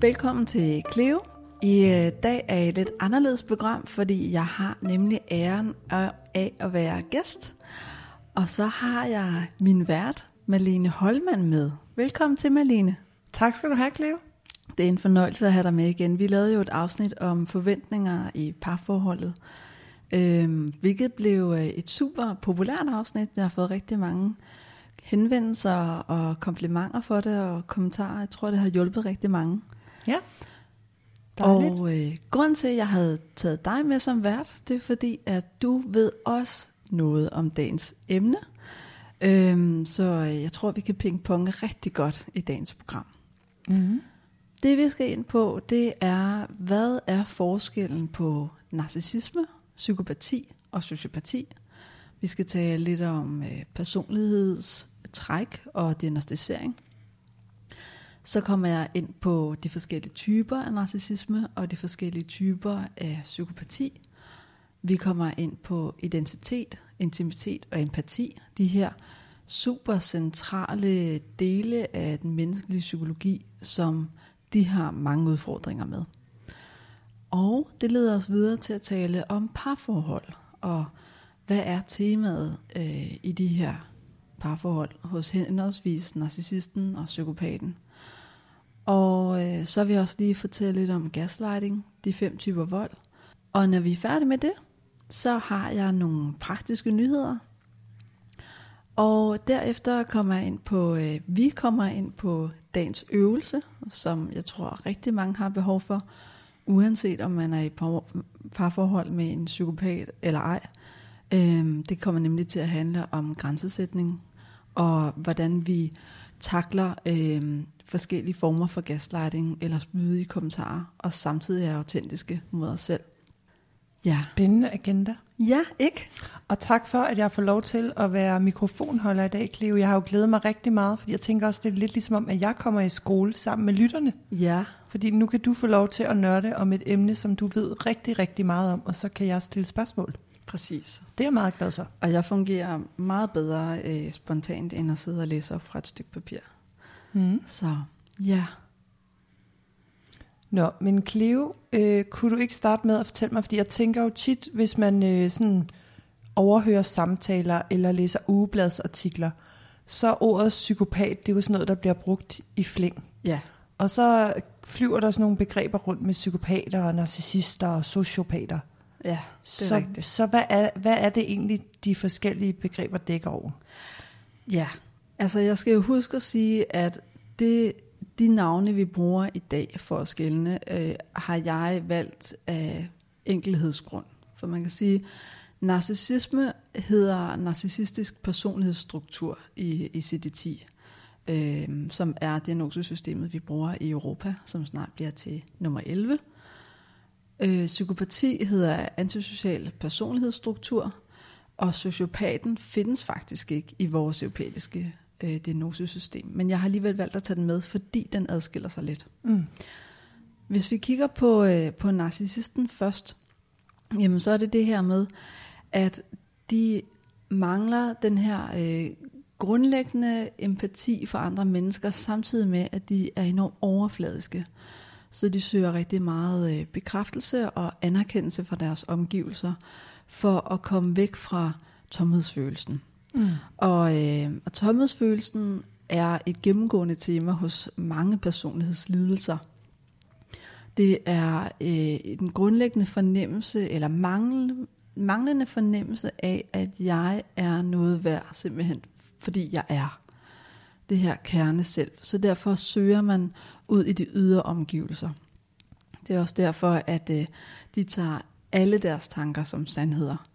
Velkommen til Cleo. I øh, dag er et lidt anderledes program, fordi jeg har nemlig æren af at være gæst. Og så har jeg min vært, Malene Holman, med. Velkommen til, Malene. Tak skal du have, Cleo. Det er en fornøjelse at have dig med igen. Vi lavede jo et afsnit om forventninger i parforholdet, øhm, hvilket blev øh, et super populært afsnit. Jeg har fået rigtig mange henvendelser og komplimenter for det og kommentarer. Jeg tror, det har hjulpet rigtig mange. Ja. Dejligt. Og øh, grund til, at jeg havde taget dig med som vært, det er fordi, at du ved også noget om dagens emne. Øhm, så øh, jeg tror, vi kan pingponge rigtig godt i dagens program. Mm-hmm. Det vi skal ind på, det er, hvad er forskellen på narcissisme, psykopati og sociopati? Vi skal tale lidt om øh, personlighedstræk og diagnostisering. Så kommer jeg ind på de forskellige typer af narcissisme og de forskellige typer af psykopati. Vi kommer ind på identitet, intimitet og empati. De her super centrale dele af den menneskelige psykologi, som de har mange udfordringer med. Og det leder os videre til at tale om parforhold, og hvad er temaet øh, i de her parforhold hos henholdsvis narcissisten og psykopaten. Og øh, så vil jeg også lige fortælle lidt om gaslighting, de fem typer vold. Og når vi er færdige med det, så har jeg nogle praktiske nyheder. Og derefter kommer jeg ind på, øh, vi kommer ind på dagens øvelse, som jeg tror rigtig mange har behov for, uanset om man er i parforhold med en psykopat eller ej. Øh, det kommer nemlig til at handle om grænsesætning, og hvordan vi takler øh, forskellige former for gaslighting eller spydige kommentarer, og samtidig er autentiske mod os selv. Ja. Spændende agenda. Ja, ikke? Og tak for, at jeg får lov til at være mikrofonholder i dag, Cleo. Jeg har jo glædet mig rigtig meget, fordi jeg tænker også, det er lidt ligesom om, at jeg kommer i skole sammen med lytterne. Ja. Fordi nu kan du få lov til at nørde om et emne, som du ved rigtig, rigtig meget om, og så kan jeg stille spørgsmål. Præcis. Det er jeg meget glad for. Og jeg fungerer meget bedre øh, spontant, end at sidde og læse op fra et stykke papir. Mm. Så ja. Nå, men Cleo, øh, kunne du ikke starte med at fortælle mig, fordi jeg tænker jo tit, hvis man øh, sådan overhører samtaler eller læser ugebladsartikler, så ordet psykopat, det er jo sådan noget, der bliver brugt i flæng. Ja. Og så flyver der sådan nogle begreber rundt med psykopater og narcissister og sociopater. Ja, det er så, rigtigt. så hvad, er, hvad er det egentlig, de forskellige begreber dækker over? Ja, altså jeg skal jo huske at sige, at det, de navne, vi bruger i dag for at skælne, øh, har jeg valgt af enkelhedsgrund. For man kan sige, narcissisme hedder narcissistisk personlighedsstruktur i, i CD10, øh, som er diagnosesystemet, vi bruger i Europa, som snart bliver til nummer 11. Øh, psykopati hedder antisocial personlighedsstruktur, og sociopaten findes faktisk ikke i vores europæiske øh, diagnosesystem. Men jeg har alligevel valgt at tage den med, fordi den adskiller sig lidt. Mm. Hvis vi kigger på, øh, på narcissisten først, jamen så er det det her med, at de mangler den her øh, grundlæggende empati for andre mennesker, samtidig med, at de er enormt overfladiske. Så de søger rigtig meget øh, bekræftelse og anerkendelse fra deres omgivelser, for at komme væk fra tomhedsfølelsen. Mm. Og, øh, og tomhedsfølelsen er et gennemgående tema hos mange personlighedslidelser. Det er øh, en grundlæggende fornemmelse, eller mangel, manglende fornemmelse af, at jeg er noget værd, simpelthen fordi jeg er det her kerne selv. Så derfor søger man ud i de ydre omgivelser. Det er også derfor, at øh, de tager alle deres tanker som sandheder,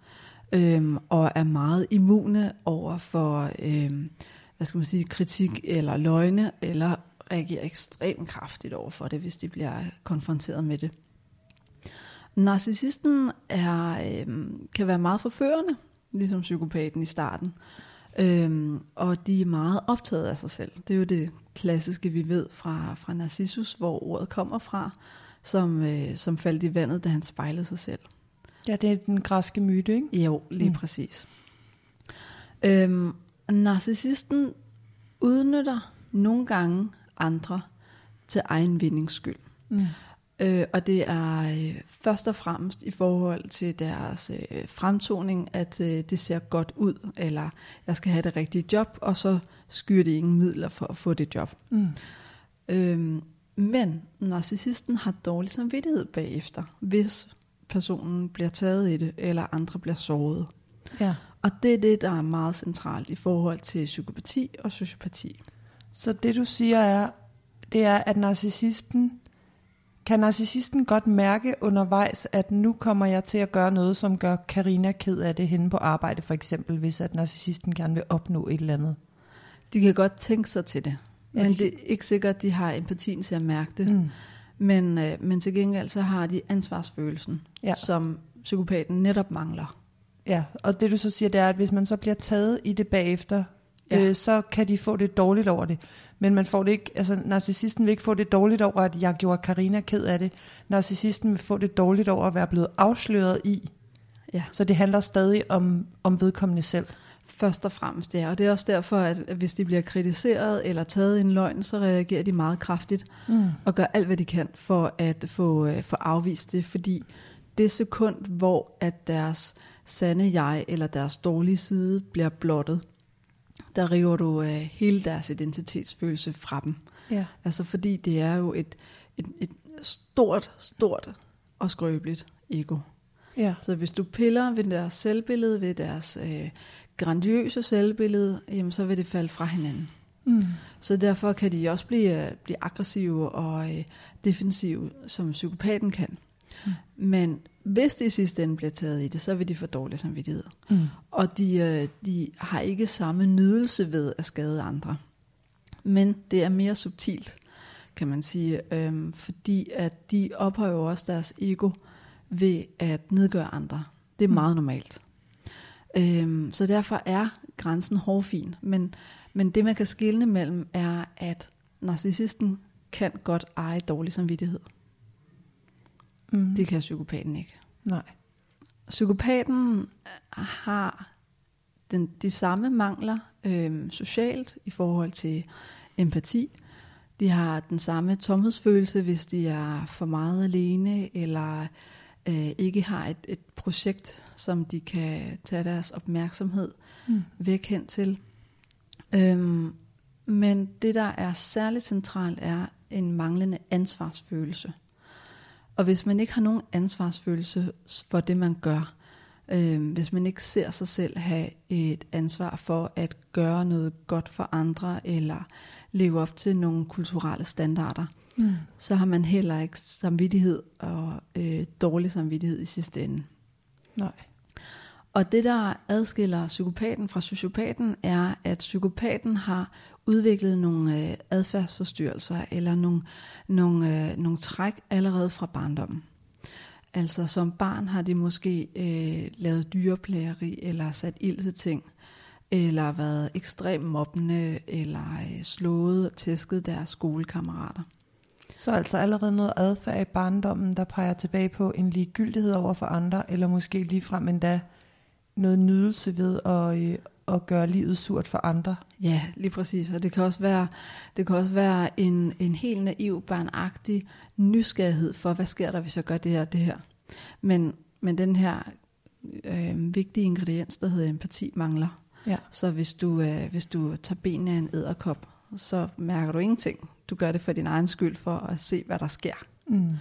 øhm, og er meget immune over for, øhm, hvad skal man sige, kritik eller løgne, eller reagerer ekstremt kraftigt over for det, hvis de bliver konfronteret med det. Narcissisten er, øhm, kan være meget forførende, ligesom psykopaten i starten. Øhm, og de er meget optaget af sig selv. Det er jo det klassiske, vi ved fra, fra Narcissus, hvor ordet kommer fra, som, øh, som faldt i vandet, da han spejlede sig selv. Ja, det er den græske myte, ikke? Jo, lige mm. præcis. Øhm, narcissisten udnytter nogle gange andre til egen vindings skyld. Mm. Øh, og det er øh, først og fremmest i forhold til deres øh, fremtoning, at øh, det ser godt ud, eller jeg skal have det rigtige job, og så skyr det ingen midler for at få det job. Mm. Øhm, men narcissisten har dårlig samvittighed bagefter, hvis personen bliver taget i det, eller andre bliver såret. Ja. Og det er det, der er meget centralt i forhold til psykopati og sociopati. Så det du siger er, det er, at narcissisten, kan narcissisten godt mærke undervejs, at nu kommer jeg til at gøre noget, som gør Karina ked af det henne på arbejde, for eksempel, hvis at narcissisten gerne vil opnå et eller andet. De kan godt tænke sig til det, Ja, men de- det er ikke sikkert, at de har empatien til at mærke det. Mm. Men, øh, men til gengæld så har de ansvarsfølelsen, Ja. som psykopaten netop mangler. Ja, og det du så siger, det er, at hvis man så bliver taget i det bagefter, Ja. øh, så kan de få det dårligt over det. Men man får det ikke, altså narcissisten vil ikke få det dårligt over, at jeg gjorde Karina ked af det. Narcissisten vil få det dårligt over at være blevet afsløret i. Ja. Så det handler stadig om, om vedkommende selv. Først og fremmest, ja. Og det er også derfor, at hvis de bliver kritiseret eller taget i en løgn, så reagerer de meget kraftigt Mm. og gør alt, hvad de kan for at få, øh, få afvist det. Fordi det sekund, hvor at deres sande jeg eller deres dårlige side bliver blottet, der river du øh, hele deres identitetsfølelse fra dem. Ja. Altså fordi det er jo et, et, et stort, stort og skrøbeligt ego. Ja. Så hvis du piller ved deres selvbillede, ved deres øh, grandiøse selvbillede, jamen så vil det falde fra hinanden. Mm. Så derfor kan de også blive, øh, blive aggressive og øh, defensive, som psykopaten kan. Mm. Men hvis det i sidste ende bliver taget i det, så vil de få dårlig samvittighed. Mm. Og de, øh, de har ikke samme nydelse ved at skade andre. Men det er mere subtilt, kan man sige, øhm, fordi at de ophøjer også deres ego ved at nedgøre andre. Det er Mm. meget normalt. Øhm, så derfor er grænsen hårfin. Men, men det man kan skille mellem er, at narcissisten kan godt eje dårlig samvittighed. Mm. Det kan psykopaten ikke. Nej. Psykopaten har den, de samme mangler øh, socialt i forhold til empati. De har den samme tomhedsfølelse, hvis de er for meget alene, eller øh, ikke har et, et projekt, som de kan tage deres opmærksomhed Mm. væk hen til. Øhm, men det, der er særligt centralt, er en manglende ansvarsfølelse. Og hvis man ikke har nogen ansvarsfølelse for det, man gør, øh, hvis man ikke ser sig selv have et ansvar for at gøre noget godt for andre, eller leve op til nogle kulturelle standarder, Mm. så har man heller ikke samvittighed og øh, dårlig samvittighed i sidste ende. Nej. Og det, der adskiller psykopaten fra sociopaten, er, at psykopaten har udviklet nogle øh, adfærdsforstyrrelser eller nogle, nogle, øh, nogle træk allerede fra barndommen. Altså som barn har de måske øh, lavet dyreplageri eller sat ild til ting, eller været ekstremt mobbende, eller øh, slået og tæsket deres skolekammerater. Så altså allerede noget adfærd i barndommen, der peger tilbage på en ligegyldighed over for andre, eller måske ligefrem endda noget nydelse ved at, øh, at gøre livet surt for andre. Ja, lige præcis. Og det kan også være, det kan også være en, en helt naiv, barnagtig nysgerrighed for, hvad sker der, hvis jeg gør det her og det her. Men, men den her øh, vigtige ingrediens, der hedder empati, mangler. Ja. Så hvis du, øh, hvis du tager benene af en æderkop, så mærker du ingenting. Du gør det for din egen skyld, for at se, hvad der sker. Mm.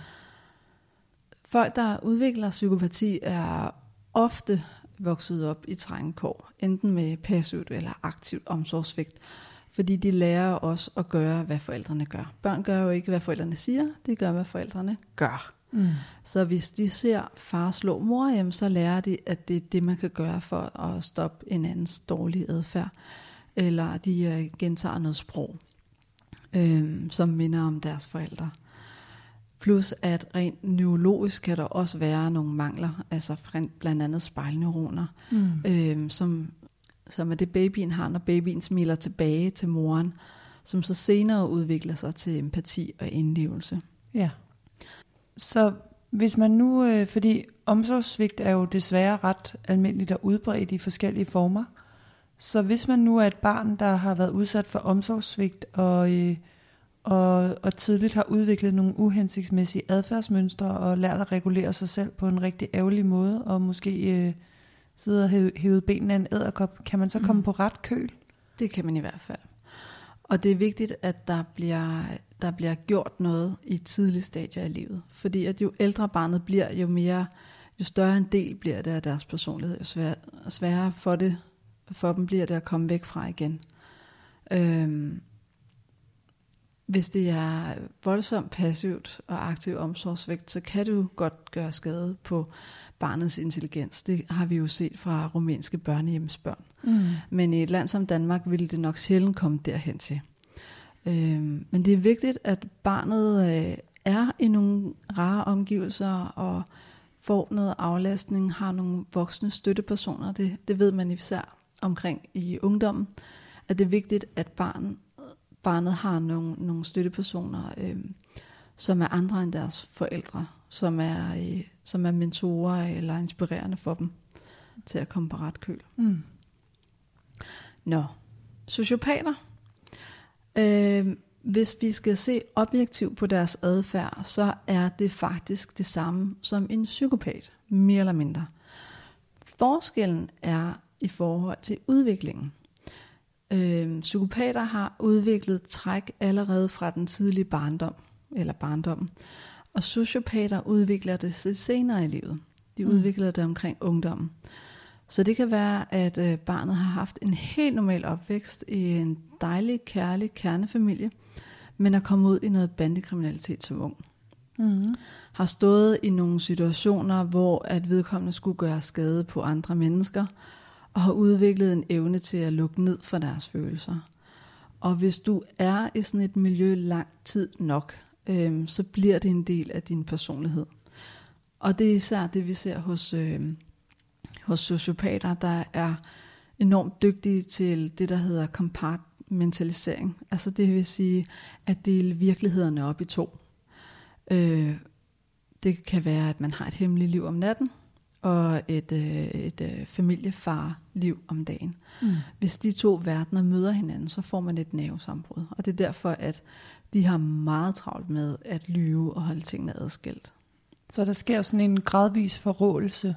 Folk, der udvikler psykopati, er ofte vokset op i trængekår, enten med passivt eller aktivt omsorgsvigt, fordi de lærer også at gøre, hvad forældrene gør. Børn gør jo ikke, hvad forældrene siger, de gør, hvad forældrene gør. Mm. Så hvis de ser far slå mor, jamen, så lærer de, at det er det, man kan gøre for at stoppe en andens dårlige adfærd. Eller de øh, gentager noget sprog, øh, som minder om deres forældre. Plus at rent neurologisk kan der også være nogle mangler, altså blandt andet spejlneuroner, Mm. øh, som, som er det babyen har, når babyen smiler tilbage til moren, som så senere udvikler sig til empati og indlevelse. Ja. Så hvis man nu, øh, fordi omsorgssvigt er jo desværre ret almindeligt og udbredt i forskellige former, så hvis man nu er et barn, der har været udsat for omsorgssvigt, og, øh, og, og tidligt har udviklet nogle uhensigtsmæssige adfærdsmønstre og lært at regulere sig selv på en rigtig ærgerlig måde, og måske øh, sidde og hæve, benene af en æderkop, kan man så komme Mm. på ret køl? Det kan man i hvert fald. Og det er vigtigt, at der bliver, der bliver gjort noget i et tidligt stadie af livet. Fordi at jo ældre barnet bliver, jo mere, jo større en del bliver det af deres personlighed, jo svær, sværere for, det, for dem bliver det at komme væk fra igen. Øhm, hvis det er voldsomt passivt og aktiv omsorgsvægt, så kan det jo godt gøre skade på barnets intelligens. Det har vi jo set fra rumænske børnehjemsbørn. Mm. Men i et land som Danmark ville det nok sjældent komme derhen til. Øhm, men det er vigtigt, at barnet øh, er i nogle rare omgivelser og får noget aflastning, har nogle voksne støttepersoner. Det, det ved man især omkring i ungdommen, at det er vigtigt, at barn, barnet har nogle, nogle støttepersoner, øh, som er andre end deres forældre, som er, øh, som er mentorer eller inspirerende for dem til at komme på ret køl. Mm. Nå, sociopater. Øh, hvis vi skal se objektivt på deres adfærd, så er det faktisk det samme som en psykopat, mere eller mindre. Forskellen er i forhold til udviklingen. Øh, psykopater har udviklet træk allerede fra den tidlige barndom, eller barndommen, og sociopater udvikler det senere i livet. De Mm. udvikler det omkring ungdommen. Så det kan være, at øh, barnet har haft en helt normal opvækst i en dejlig, kærlig kernefamilie, men er kommet ud i noget bandekriminalitet som ung. Mm. Har stået i nogle situationer, hvor at vedkommende skulle gøre skade på andre mennesker, og har udviklet en evne til at lukke ned for deres følelser. Og hvis du er i sådan et miljø lang tid nok, øhm, så bliver det en del af din personlighed. Og det er især det, vi ser hos, øhm, hos sociopater, der er enormt dygtige til det, der hedder compartmentalisering. Altså det vil sige at dele virkelighederne op i to. Øh, det kan være, at man har et hemmeligt liv om natten, og et, øh, et øh, familiefar-liv om dagen. Mm. Hvis de to verdener møder hinanden, så får man et nervesambrud. Og det er derfor, at de har meget travlt med at lyve og holde tingene adskilt. Så der sker sådan en gradvis forrådelse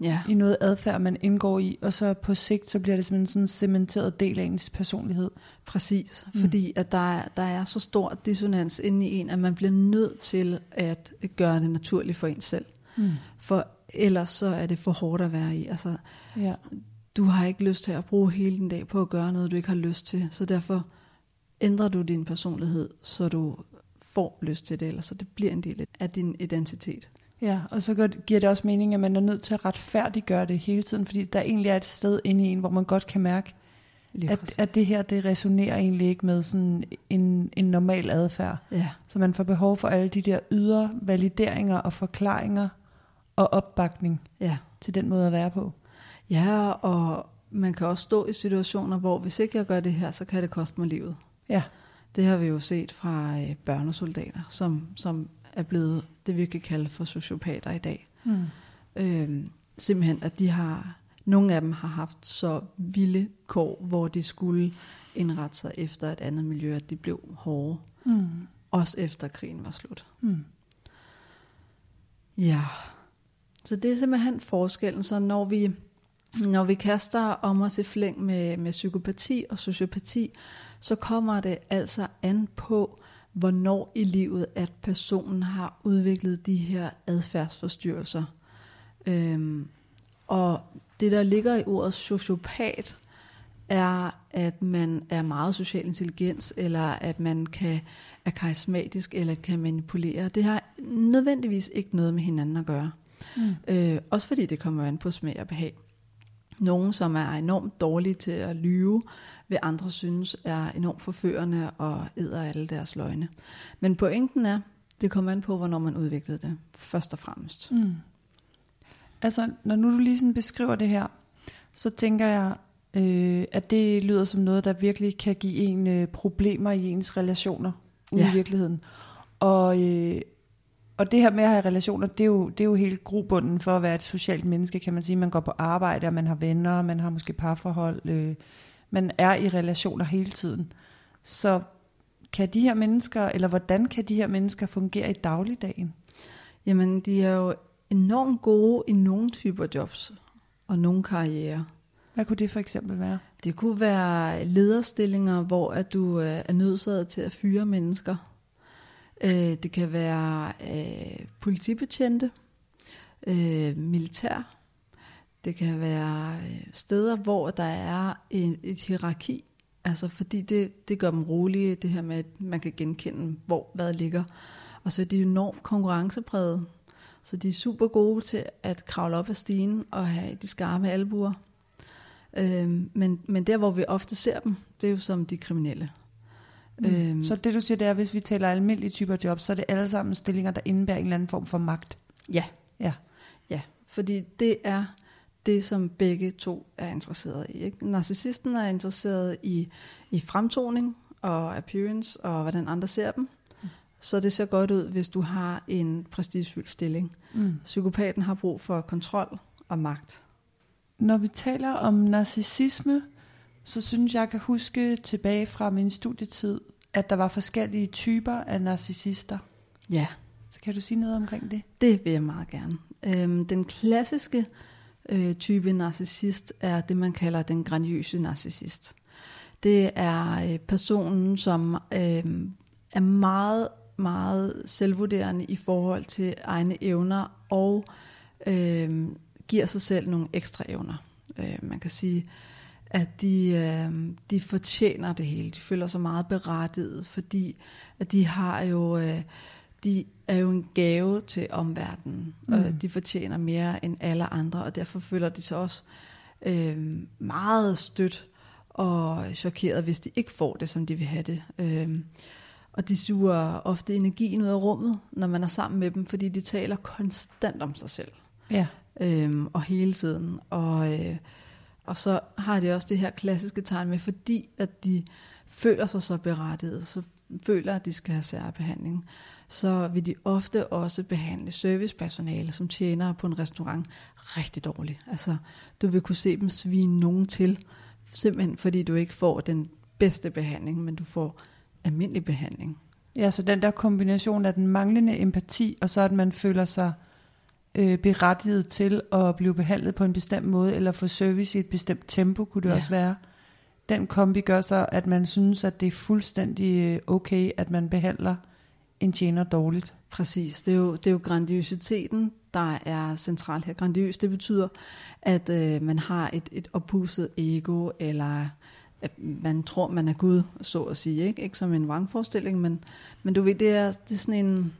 Ja, i noget adfærd, man indgår i, og så på sigt, så bliver det simpelthen sådan en cementeret del af ens personlighed. præcis. Mm. Fordi at der, er, der er så stor dissonans inde i en, at man bliver nødt til at gøre det naturligt for en selv. Mm. For ellers så er det for hårdt at være i. Altså, Ja. du har ikke lyst til at bruge hele den dag på at gøre noget, du ikke har lyst til. Så derfor ændrer du din personlighed, så du får lyst til det, eller så det bliver en del af din identitet. Ja, og så gør- giver det også mening, at man er nødt til at retfærdiggøre det hele tiden, fordi der egentlig er et sted inde i en, hvor man godt kan mærke, at, at det her, det resonerer egentlig ikke med sådan en, en normal adfærd. Ja, Så man får behov for alle de der ydre valideringer og forklaringer og opbakning ja. til den måde at være på. Ja, og man kan også stå i situationer, hvor hvis ikke jeg gør det her, så kan det koste mig livet. Ja, Det har vi jo set fra øh, børnesoldater, som, som er blevet det, vi kan kalde for sociopater i dag. mm. Øhm, simpelthen, at de har, nogle af dem har haft så vilde kår, hvor de skulle indrette sig efter et andet miljø, at de blev hårde, Mm. også efter krigen var slut. Mm. Ja, så det er simpelthen forskellen. Så når vi, når vi kaster om os i flæng med, med psykopati og sociopati, så kommer det altså an på, hvornår i livet, at personen har udviklet de her adfærdsforstyrrelser. Øhm, og det, der ligger i ordet sociopat, er, at man er meget social intelligens, eller at man kan, er karismatisk, eller kan manipulere. Det har nødvendigvis ikke noget med hinanden at gøre. Mm. Øh, også fordi det kommer an på smag og behag. Nogen, som er enormt dårlige til at lyve, vil andre synes er enormt forførende og æder alle deres løgne. Men pointen er, det kommer an på, hvornår man udviklede det, først og fremmest. Mm. Altså, når nu du lige sådan beskriver det her, så tænker jeg, øh, at det lyder som noget, der virkelig kan give en øh, problemer i ens relationer Ja. i virkeligheden. Og, øh, og det her med at have relationer, det er, jo, det er jo helt grobunden for at være et socialt menneske, kan man sige. Man går på arbejde, og man har venner, man har måske parforhold. Øh, man er i relationer hele tiden. Så kan de her mennesker, eller hvordan kan de her mennesker fungere i dagligdagen? Jamen, de er jo enormt gode i nogle typer jobs og nogle karrierer. Hvad kunne det for eksempel være? Det kunne være lederstillinger, hvor at du øh, er nødsaget til at fyre mennesker. Øh, det kan være øh, politibetjente, øh, militær. Det kan være øh, steder, hvor der er et, et hierarki. Altså fordi det, det gør dem rolige, det her med, at man kan genkende, hvor hvad ligger. Og så er de enormt konkurrencepræget. Så de er super gode til at kravle op ad stigen og have de skarpe albuer. Øhm, men, men der, hvor vi ofte ser dem, det er jo som de kriminelle. Mm. Øhm, så det du siger, det er, hvis vi taler almindelige typer job, så er det alle sammen stillinger, der indebærer en eller anden form for magt? Ja. Ja. Ja, fordi det er det, som begge to er interesseret i. Ikke? Narcissisten er interesseret i, i fremtoning og appearance og hvordan andre ser dem. Mm. Så det ser godt ud, hvis du har en prestigefyldt stilling. Mm. Psykopaten har brug for kontrol og magt. Når vi taler om narcissisme, så synes jeg, jeg kan huske tilbage fra min studietid, at der var forskellige typer af narcissister. Ja. Så kan du sige noget omkring det? Det vil jeg meget gerne. Øhm, den klassiske øh, type narcissist er det, man kalder den grandiøse narcissist. Det er øh, personen, som øh, er meget, meget selvvurderende i forhold til egne evner og øh, giver sig selv nogle ekstra evner. Øh, man kan sige, at de, øh, de fortjener det hele. De føler sig meget berettiget, fordi at de har jo... Øh, de er jo en gave til omverdenen, mm. og de fortjener mere end alle andre, og derfor føler de sig også øh, meget stødt og chokeret, hvis de ikke får det, som de vil have det. Øh, og de suger ofte energien ud af rummet, når man er sammen med dem, fordi de taler konstant om sig selv. Ja. Øhm, og hele tiden. Og, øh, og så har de også det her klassiske tegn med, fordi at de føler sig så berettiget, så føler, at de skal have særbehandling, så vil de ofte også behandle servicepersonale, som tjener på en restaurant, rigtig dårligt. Altså, du vil kunne se dem svine nogen til, simpelthen fordi du ikke får den bedste behandling, men du får almindelig behandling. Ja, så den der kombination af den manglende empati, og så at man føler sig øh, berettiget til at blive behandlet på en bestemt måde, eller få service i et bestemt tempo, kunne det ja. også være. Den kombi gør så, at man synes, at det er fuldstændig øh, okay, at man behandler en tjener dårligt. Præcis, det er jo, det er jo grandiositeten, der er centralt her. Grandiøs, det betyder, at øh, man har et, et oppusset ego, eller at man tror, man er Gud, så at sige. Ikke, ikke som en vrangforestilling, men, men du ved, det er, det er sådan en...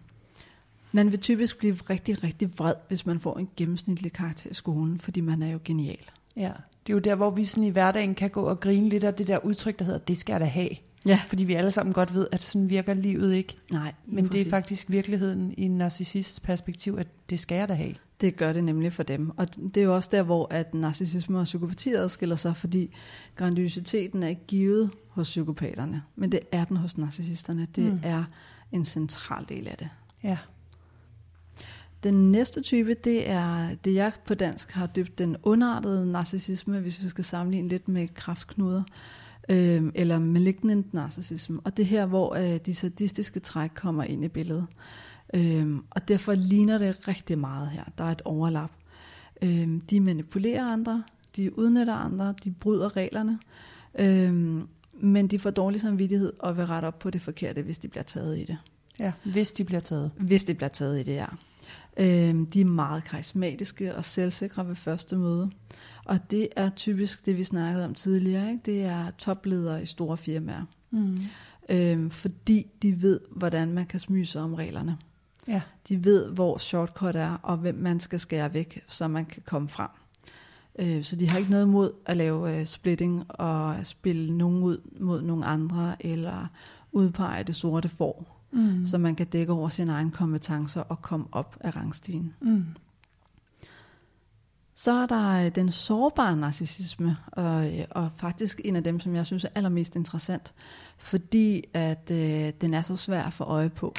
Man vil typisk blive rigtig, rigtig vred, hvis man får en gennemsnitlig karakter i skolen, fordi man er jo genial. Ja, det er jo der, hvor vi sådan i hverdagen kan gå og grine lidt af det der udtryk, der hedder, det skal jeg da have. Ja. Fordi vi alle sammen godt ved, at sådan virker livet ikke. Nej, Men det er faktisk virkeligheden i en narcissist perspektiv, at det skal jeg da have. Det gør det nemlig for dem. Og det er jo også der, hvor at narcissisme og psykopati adskiller sig, fordi grandiositeten er ikke givet hos psykopaterne, men det er den hos narcissisterne. Det mm. er en central del af det. Ja. Den næste type, det er det, jeg på dansk har døbt den underartede narcissisme, hvis vi skal sammenligne lidt med kraftknuder, øh, eller malignant narcissisme. Og det er her, hvor øh, de sadistiske træk kommer ind i billedet. Øh, og derfor ligner det rigtig meget her. Der er et overlap. Øh, de manipulerer andre, de udnytter andre, de bryder reglerne, øh, men de får dårlig samvittighed og vil rette op på det forkerte, hvis de bliver taget i det. Ja, hvis de bliver taget. Hvis de bliver taget i det, ja. Øh, de er meget karismatiske og selvsikre ved første møde. Og det er typisk det, vi snakkede om tidligere. Ikke? Det er topledere i store firmaer. Mm. Øh, fordi de ved, hvordan man kan smyge sig om reglerne. Ja. De ved, hvor shortcut er, og hvem man skal skære væk, så man kan komme frem. Øh, så de har ikke noget mod at lave uh, splitting og spille nogen ud mod nogle andre, eller udpege det sorte får mm. så man kan dække over sine egne kompetencer og komme op af rangstigen. Mm. Så er der øh, den sårbare narcissisme, og, øh, og faktisk en af dem, som jeg synes er allermest interessant, fordi at øh, den er så svær at få øje på.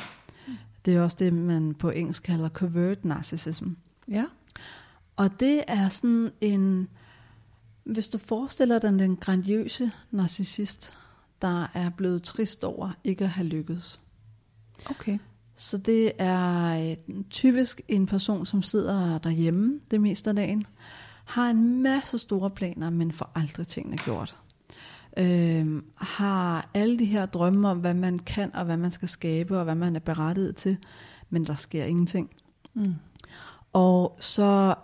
Mm. Det er også det, man på engelsk kalder covert narcissism. Ja. Og det er sådan en, hvis du forestiller dig den grandiøse narcissist, der er blevet trist over ikke at have lykkedes. Okay. Så det er øh, typisk en person, som sidder derhjemme det meste af dagen, har en masse store planer, men får aldrig tingene gjort. Øh, har alle de her drømme om, hvad man kan, og hvad man skal skabe, og hvad man er berettiget til, men der sker ingenting. Mm. Og så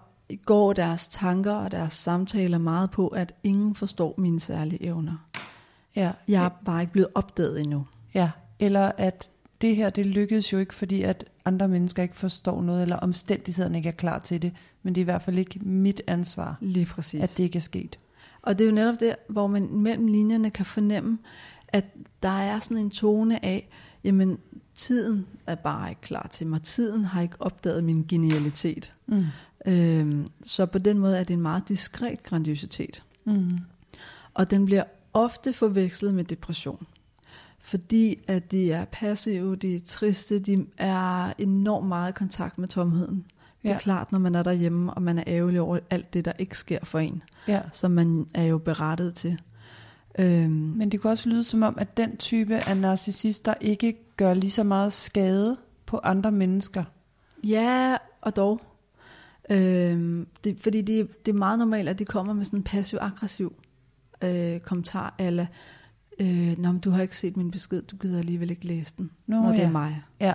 går deres tanker og deres samtaler meget på, at ingen forstår mine særlige evner. Ja. Jeg er bare ikke blevet opdaget endnu. Ja, eller at det her, det lykkedes jo ikke, fordi at andre mennesker ikke forstår noget, eller omstændighederne ikke er klar til det. Men det er i hvert fald ikke mit ansvar, Lige præcis. at det ikke er sket. Og det er jo netop der, hvor man mellem linjerne kan fornemme, at der er sådan en tone af, jamen tiden er bare ikke klar til mig. Tiden har ikke opdaget min genialitet. Mm. Øhm, så på den måde er det en meget diskret grandiositet. Mm. Og den bliver ofte forvekslet med depression. Fordi at de er passive, de er triste, de er enormt meget i kontakt med tomheden. Det er klart, når man er derhjemme, og man er ærgerlig over alt det, der ikke sker for en, Ja. som man er jo berettet til. Øhm, Men det kunne også lyde som om, at den type af narcissister ikke gør lige så meget skade på andre mennesker. Ja, og dog. Øhm, det, fordi det, det er meget normalt, at de kommer med sådan en passiv-aggressiv øh, kommentar, eller øh, Nå, men du har ikke set min besked, du gider alligevel ikke læse den, Nå, når det ja. er mig. Ja.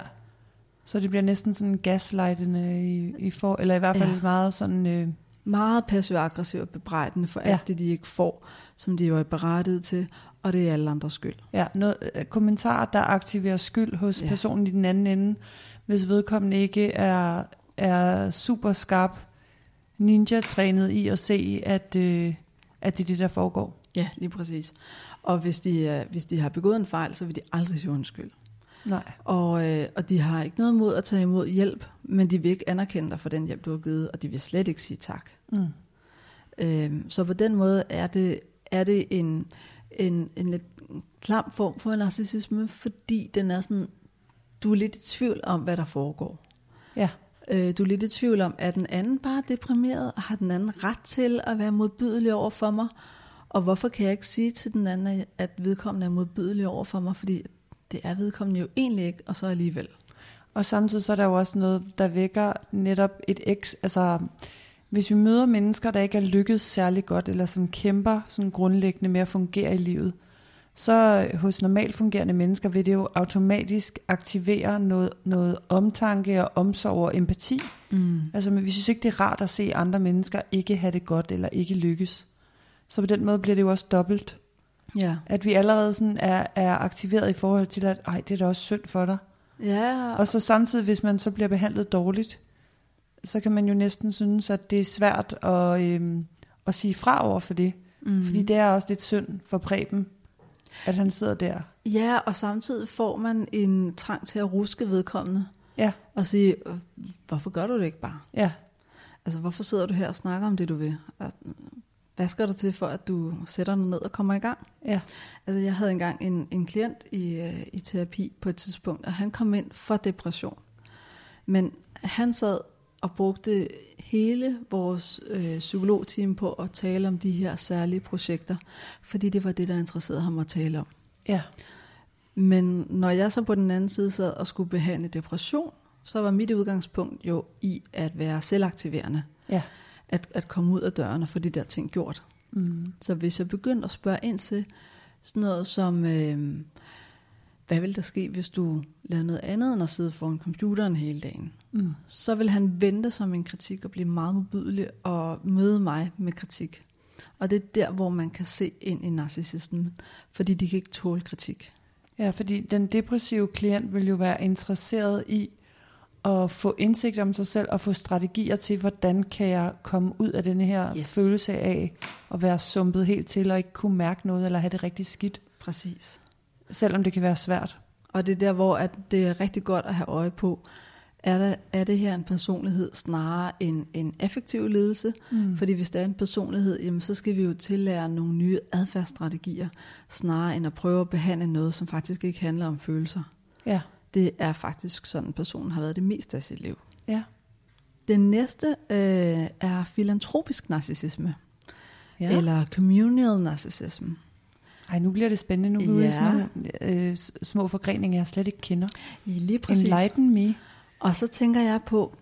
Så det bliver næsten sådan gaslightende i, i for, eller i hvert fald Ja. meget sådan, øh, Meget passiv-aggressiv og bebrejdende for ja. Alt det, de ikke får, som de jo er berettiget til, og det er alle andres skyld. ja, noget, øh, kommentarer, der aktiverer skyld hos ja. personen i den anden ende, hvis vedkommende ikke er, er super skarp ninja-trænet i at se, at, øh, at det er det, der foregår. Ja, lige præcis. Og hvis de, øh, hvis de har begået en fejl, så vil de aldrig sige undskyld. Nej. Og, øh, og de har ikke noget mod at tage imod hjælp, men de vil ikke anerkende dig for den hjælp, du har givet, og de vil slet ikke sige tak. Mm. Øhm, så på den måde er det, er det en, en, en lidt klam form for narcissisme, fordi den er sådan, du er lidt i tvivl om, hvad der foregår. Ja. Øh, du er lidt i tvivl om, er den anden bare deprimeret, og har den anden ret til at være modbydelig over for mig? Og hvorfor kan jeg ikke sige til den anden, at vedkommende er modbydelig over for mig? Fordi det er vedkommende jo egentlig ikke, og så alligevel. Og samtidig så er der jo også noget, der vækker netop et eks, altså hvis vi møder mennesker, der ikke er lykkedes særlig godt, eller som kæmper sådan grundlæggende med at fungere i livet, så hos normalt fungerende mennesker vil det jo automatisk aktivere noget, noget omtanke og omsorg og empati. Mm. Altså men vi synes ikke, det er rart at se andre mennesker ikke have det godt eller ikke lykkes. Så på den måde bliver det jo også dobbelt. Ja. At vi allerede sådan er, er aktiveret i forhold til, at ej, det er da også synd for dig. Ja, Og så samtidig, hvis man så bliver behandlet dårligt, så kan man jo næsten synes, at det er svært at, øhm, at sige fra over for det. mm. Fordi det er også lidt synd for Preben, at han sidder der. Ja, og samtidig får man en trang til at ruske vedkommende Ja, og sige, "Øh, hvorfor gør du det ikke bare? ja, Altså, hvorfor sidder du her og snakker om det, du vil? Hvad skal der til for, at du sætter dig ned og kommer i gang? ja. Altså, jeg havde engang en, en klient i, øh, i terapi på et tidspunkt, og han kom ind for depression. Men han sad og brugte hele vores øh, psykologteam på at tale om de her særlige projekter, fordi det var det, der interesserede ham at tale om. Ja, Men når jeg så på den anden side sad og skulle behandle depression, så var mit udgangspunkt jo i at være selvaktiverende. ja. At, at komme ud af døren og få de der ting gjort. Mm. Så hvis jeg begyndte at spørge ind til sådan noget som, øh, hvad vil der ske, hvis du lavede noget andet end at sidde foran computeren hele dagen? Mm. Så vil han vente som en kritik og blive meget modbydelig og møde mig med kritik. Og det er der, hvor man kan se ind i narcissismen, fordi de kan ikke tåle kritik. Ja, fordi den depressive klient vil jo være interesseret i at få indsigt om sig selv og få strategier til, hvordan kan jeg komme ud af denne her Yes. følelse af at være sumpet helt til og ikke kunne mærke noget eller have det rigtig skidt, Præcis. selvom det kan være svært. Og det er der, hvor at det er rigtig godt at have øje på, er, der, er det her en personlighed snarere en, en effektiv ledelse? Mm. Fordi hvis det er en personlighed, jamen, så skal vi jo tillære nogle nye adfærdsstrategier, snarere end at prøve at behandle noget, som faktisk ikke handler om følelser. Ja, Det er faktisk sådan, personen har været det meste af sit liv. ja, Den næste øh, er filantropisk narcissisme, ja. eller communal narcissism. Ej, nu bliver det spændende. Nu er i Ja. sådan nogle øh, små forgreninger, jeg slet ikke kender. Lige præcis. Enlighten me. Og så tænker jeg på,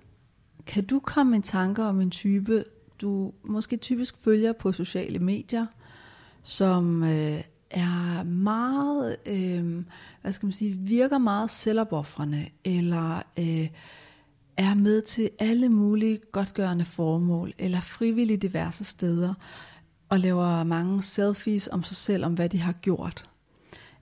kan du komme i tanker om en type, du måske typisk følger på sociale medier, som øh, er meget, øh, hvad skal man sige, virker meget selvopoffrende, eller øh, er med til alle mulige godtgørende formål, eller frivilligt diverse steder, og laver mange selfies om sig selv, om hvad de har gjort,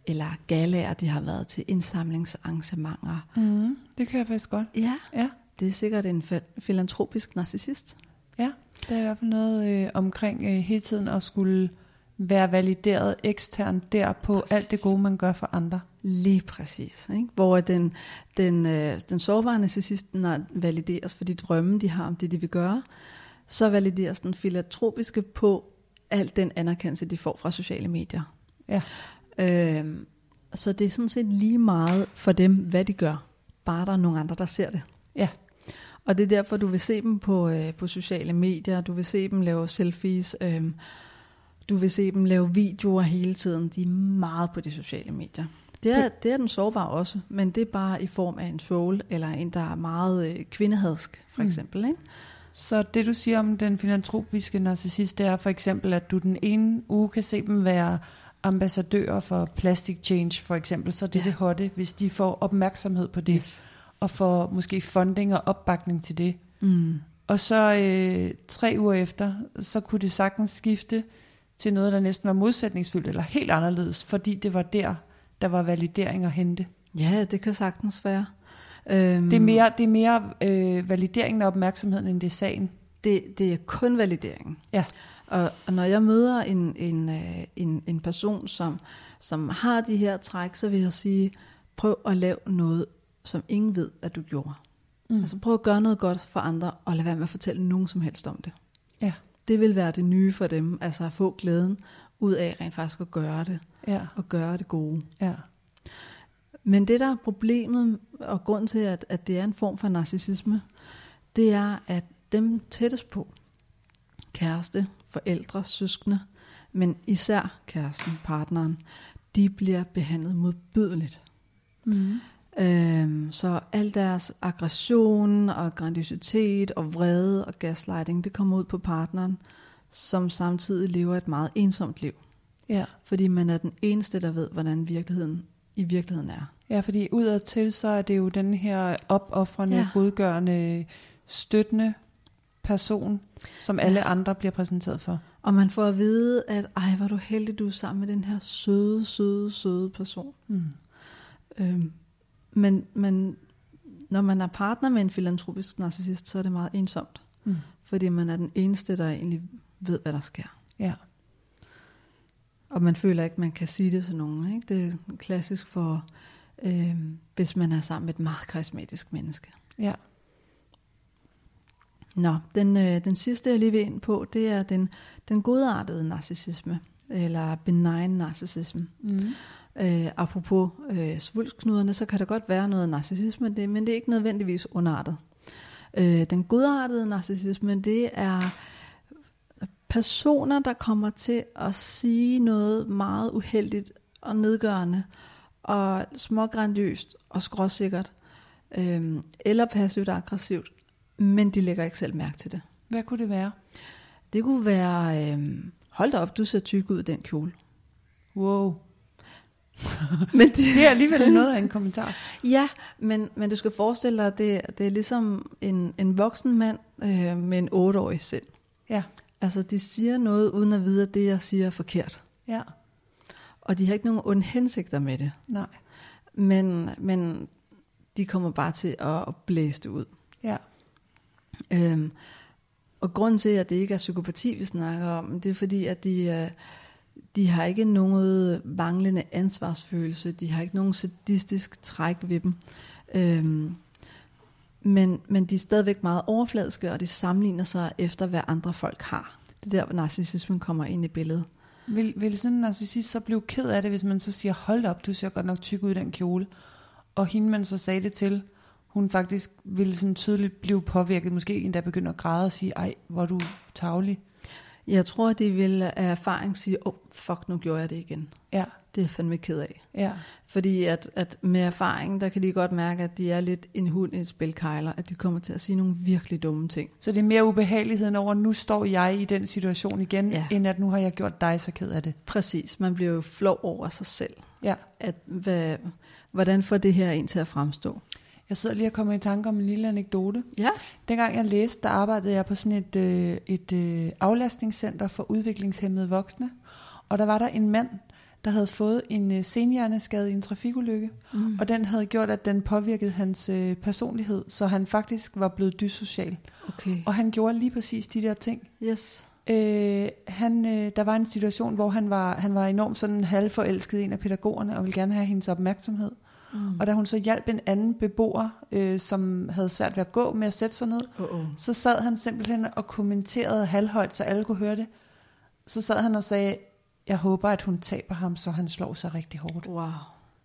eller galaer, de har været til indsamlingsarrangementer. Mm, det kan jeg faktisk godt. Ja, Ja, det er sikkert en filantropisk narcissist. ja. Der er i hvert fald noget øh, omkring øh, hele tiden at skulle være valideret eksternt der på Præcis. alt det gode, man gør for andre. Lige præcis. Ikke? Hvor den, den, øh, den sårbare narcissist når valideres for de drømme, de har om det, de vil gøre, så valideres den filantropiske på al den anerkendelse, de får fra sociale medier. Ja. Øhm, så det er sådan set lige meget for dem, hvad de gør. Bare der er nogle andre, der ser det. Ja. Og det er derfor, du vil se dem på, øh, på sociale medier, du vil se dem lave selfies, øh, du vil se dem lave videoer hele tiden. De er meget på de sociale medier. Det er, det er den sårbare også, men det er bare i form af en troll, eller en, der er meget øh, kvindehadsk, for Mm. eksempel. Ikke? Så det du siger om den filantropiske narcissist, det er for eksempel, at du den ene uge kan se dem være ambassadører for Plastic Change for eksempel, så det er Ja. det hotte, hvis de får opmærksomhed på det, Yes. og får måske funding og opbakning til det. Mm. Og så øh, tre uger efter, så kunne det sagtens skifte til noget, der næsten var modsætningsfyldt eller helt anderledes, fordi det var der, der var validering at hente. Ja, det kan sagtens være. Øhm, Det er mere, det er mere øh, valideringen af opmærksomheden, end det er sagen. det, det er kun validering. Ja. Og, og når jeg møder en, en, øh, en, en person, som, som har de her træk, så vil jeg sige, prøv at lave noget, som ingen ved, at du gjorde. Mm. Altså prøv at gøre noget godt for andre, og lad være med at fortælle nogen som helst om det. Ja. Det vil være det nye for dem, altså at få glæden ud af rent faktisk at gøre det, Ja, og gøre det gode. ja. Men det, der er problemet, og grund til, at, at det er en form for narcissisme, det er, at dem tættest på, kæreste, forældre, søskende, men især kæresten, partneren, de bliver behandlet modbydeligt. Mm. Øhm, så al deres aggression og grandiositet og vrede og gaslighting, det kommer ud på partneren, som samtidig lever et meget ensomt liv. Ja. Fordi man er den eneste, der ved, hvordan virkeligheden i virkeligheden er. ja, fordi udadtil, så er det jo den her opoffrende, Ja. godgørende, støttende person, som alle Ja. andre bliver præsenteret for. Og man får at vide, at ej, hvor du heldig, du er sammen med den her søde, søde, søde person. Mm. Øhm, men, men når man er partner med en filantropisk narcissist, så er det meget ensomt. Mm. Fordi man er den eneste, der egentlig ved, hvad der sker. Ja. Og man føler ikke, man kan sige det til nogen. Ikke? Det er klassisk for, øhm, hvis man er sammen med et meget karismatisk menneske. Ja. Nå, den, øh, den sidste, jeg lige vil ind på, det er den, den godartede narcissisme, eller benign narcissisme. Mm. Øh, apropos øh, svulstknuderne, så kan der godt være noget narcissisme, det, men det er ikke nødvendigvis underartet. Øh, den godartede narcissisme, det er personer, der kommer til at sige noget meget uheldigt og nedgørende, og smågrandiøst og skråsikkert, øh, eller passivt og aggressivt, men de lægger ikke selv mærke til det. Hvad kunne det være? Det kunne være, øh, hold da op, du ser tyk ud i den kjole. Wow. Men det, Det er alligevel noget af en kommentar. Ja, men, men du skal forestille dig, at det, det er ligesom en, en voksen mand øh, med en otteårig sind. Ja. Altså, de siger noget, uden at vide, at det, jeg siger, er forkert. Ja. Og de har ikke nogen onde hensigter med det. Nej. Men, men de kommer bare til at, blæse det ud. Ja. Øhm, og grunden til, at det ikke er psykopati, vi snakker om, det er fordi, at de, øh, de har ikke noget manglende ansvarsfølelse. De har ikke nogen sadistisk træk ved dem. Øhm, men, men de er stadigvæk meget overfladiske, og de sammenligner sig efter, hvad andre folk har. Det er der, hvor narcissismen kommer ind i billedet. Vil, vil sådan en narcissist så blive ked af det, hvis man så siger, hold op, du ser godt nok tyk ud i den kjole. Og hende man så sagde det til, hun faktisk ville sådan tydeligt blive påvirket, måske endda begynde at græde og sige, ej, hvor er du tavlig. Jeg tror, at de vil af erfaring sige, åh, oh, fuck, nu gjorde jeg det igen. Ja, Det er jeg fandme ked af. ja, Fordi at, at med erfaring, der kan de godt mærke, at de er lidt en hund i et spilkejler, at de kommer til at sige nogle virkelig dumme ting. så det er mere ubehageligheden over, nu står jeg i den situation igen, Ja. end at nu har jeg gjort dig så ked af det. Præcis, man bliver jo flov over sig selv. Ja. At, hvad, hvordan får det her en til at fremstå? Jeg sidder lige og kommer i tanke om en lille anekdote. Ja. Dengang jeg læste, der arbejdede jeg på sådan et, øh, et øh, aflastningscenter for udviklingshemmede voksne. Og der var der en mand, der havde fået en øh, senhjerneskade i en trafikulykke. Mm. Og den havde gjort, at den påvirkede hans øh, personlighed, så han faktisk var blevet dysocial. Okay. Og han gjorde lige præcis de der ting. Yes. Øh, han, øh, der var en situation, hvor han var, han var enormt sådan halvforelsket i en af pædagogerne, og ville gerne have hendes opmærksomhed. Mm. Og da hun så hjalp en anden beboer, øh, som havde svært ved at gå med at sætte sig ned, oh. så sad han simpelthen og kommenterede halvhøjt, så alle kunne høre det. Så sad han og sagde, jeg håber, at hun taber ham, så han slår sig rigtig hårdt. Wow.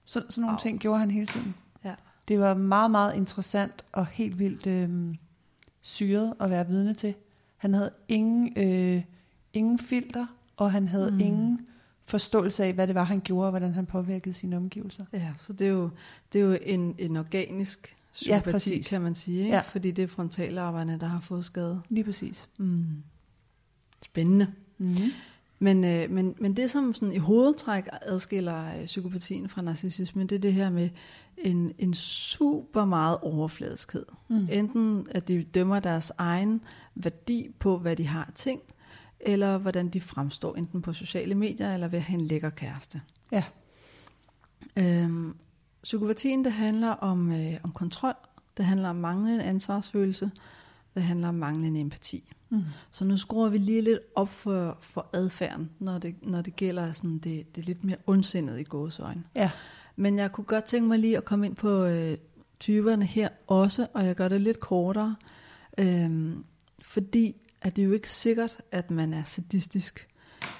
Så, sådan nogle Wow. ting gjorde han hele tiden. Ja. Det var meget, meget interessant og helt vildt øh, syret at være vidne til. Han havde ingen, øh, ingen filter, og han havde Mm. mm. ingen forståelse af, hvad det var, han gjorde, og hvordan han påvirkede sine omgivelser. Ja, så det er jo, det er jo en, en organisk psykopati, præcis. kan man sige. Ikke? Ja. Fordi det er frontalarbejderne, der har fået skade. Lige præcis. Mm. Spændende. Mm. Men, øh, men, men det, som sådan i hovedtræk adskiller øh, psykopatien fra narcissismen, det er det her med en, en super meget overfladiskhed. Mm. Enten at de dømmer deres egen værdi på, hvad de har ting, eller hvordan de fremstår, enten på sociale medier, eller ved at have en lækker kæreste. Ja. Øhm, psykopatien, det handler om, øh, om kontrol, det handler om manglende ansvarsfølelse, det handler om manglende empati. Mm. Så nu skruer vi lige lidt op for, for adfærden, når det, når det gælder sådan det, det lidt mere ondsindet i gåsøjne. Ja. Men jeg kunne godt tænke mig lige at komme ind på øh, typerne her også, og jeg gør det lidt kortere, øhm, fordi at det er jo ikke sikkert, at man er sadistisk,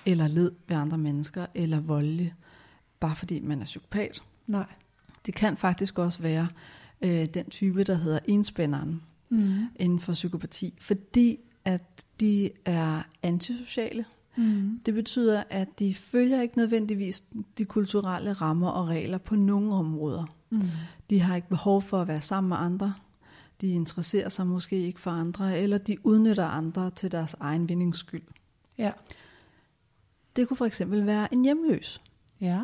eller led ved andre mennesker, eller voldelig, bare fordi man er psykopat. Nej. Det kan faktisk også være øh, den type, der hedder enspænderen Mm. inden for psykopati, fordi at de er antisociale. Mm. Det betyder, at de følger ikke nødvendigvis de kulturelle rammer og regler på nogle områder. Mm. De har ikke behov for at være sammen med andre. De interesserer sig måske ikke for andre, eller de udnytter andre til deres egen vindings skyld. Ja. Det kunne for eksempel være en hjemløs. Ja.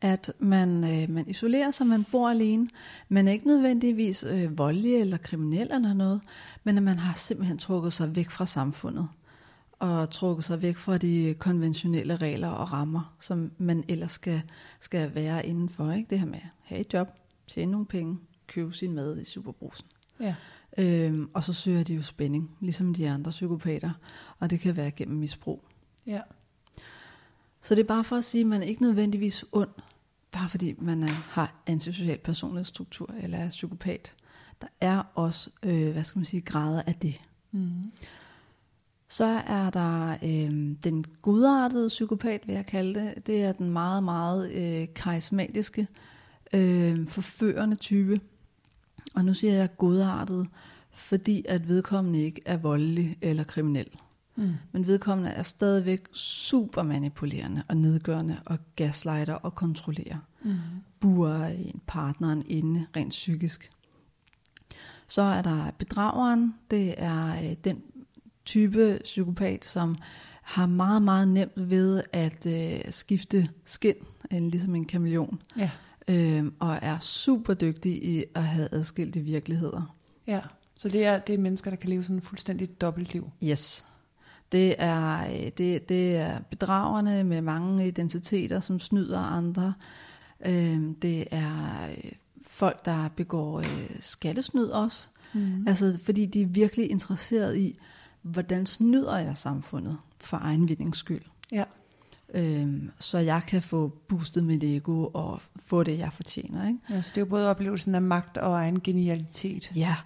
At man, øh, man isolerer sig, man bor alene. Man er ikke nødvendigvis øh, voldelig eller kriminel eller noget, men at man har simpelthen trukket sig væk fra samfundet. Og trukket sig væk fra de konventionelle regler og rammer, som man ellers skal, skal være indenfor. Ikke? Det her med at have et job, tjene nogle penge, købe sin mad i superbrusen. Ja. Øhm, og så søger de jo spænding, ligesom de andre psykopater, og det kan være gennem misbrug. Ja. Så det er bare for at sige, at man er ikke nødvendigvis ond, bare fordi man er, har antisocial personlighedsstruktur eller er psykopat. Der er også, øh, hvad skal man sige, grader af det. Mm. Så er der øh, den godartede psykopat, vil jeg kalde det. Det er den meget, meget øh, karismatiske, øh, forførende type. Og nu siger jeg godartet, fordi at vedkommende ikke er voldelig eller kriminel. Mm. Men vedkommende er stadigvæk super manipulerende og nedgørende og gaslighter og kontrollerer. Mm. Buer en partneren inde rent psykisk. Så er der bedrageren. Det er øh, den type psykopat, som har meget, meget nemt ved at øh, skifte skin, en, ligesom en kameleon, Ja. Øh, og er super dygtig i at have adskilte virkeligheder. Ja. Så det er, det er mennesker, der kan leve sådan et fuldstændigt dobbeltliv. Yes. Det er, øh, det, det er bedragerne med mange identiteter, som snyder andre. Øhm, Det er øh, folk, der begår øh, skattesnyd også. Mm. Altså, fordi de er virkelig interesseret i, hvordan snyder jeg samfundet for egen vindings skyld. Ja. Øhm, så jeg kan få boostet mit ego og få det, jeg fortjener. Ikke? Altså, det er jo både oplevelsen af magt og egen genialitet. Ja,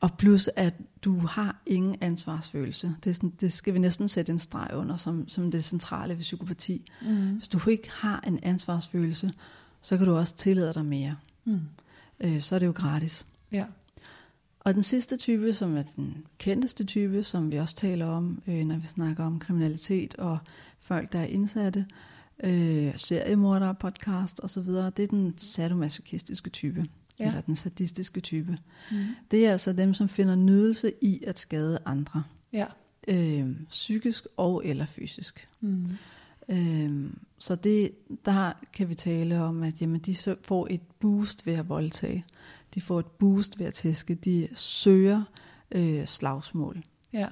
og plus at du har ingen ansvarsfølelse. Det, sådan, det skal vi næsten sætte en streg under som, som det centrale ved psykopati. Mm. Hvis du ikke har en ansvarsfølelse, så kan du også tillade dig mere. Mm. Øh, så er det jo gratis. Ja. Og den sidste type, som er den kendteste type, som vi også taler om, øh, når vi snakker om kriminalitet og folk, der er indsatte, øh, seriemordere, podcast osv., det er den sadomasochistiske type, Ja. eller den sadistiske type. Mm. Det er altså dem, som finder nydelse i at skade andre, Ja. øh, psykisk og eller fysisk. Mm. Øh, så det, der kan vi tale om, at jamen, de så får et boost ved at voldtage. De får et boost ved at tæske. De søger øh, slagsmål. ja.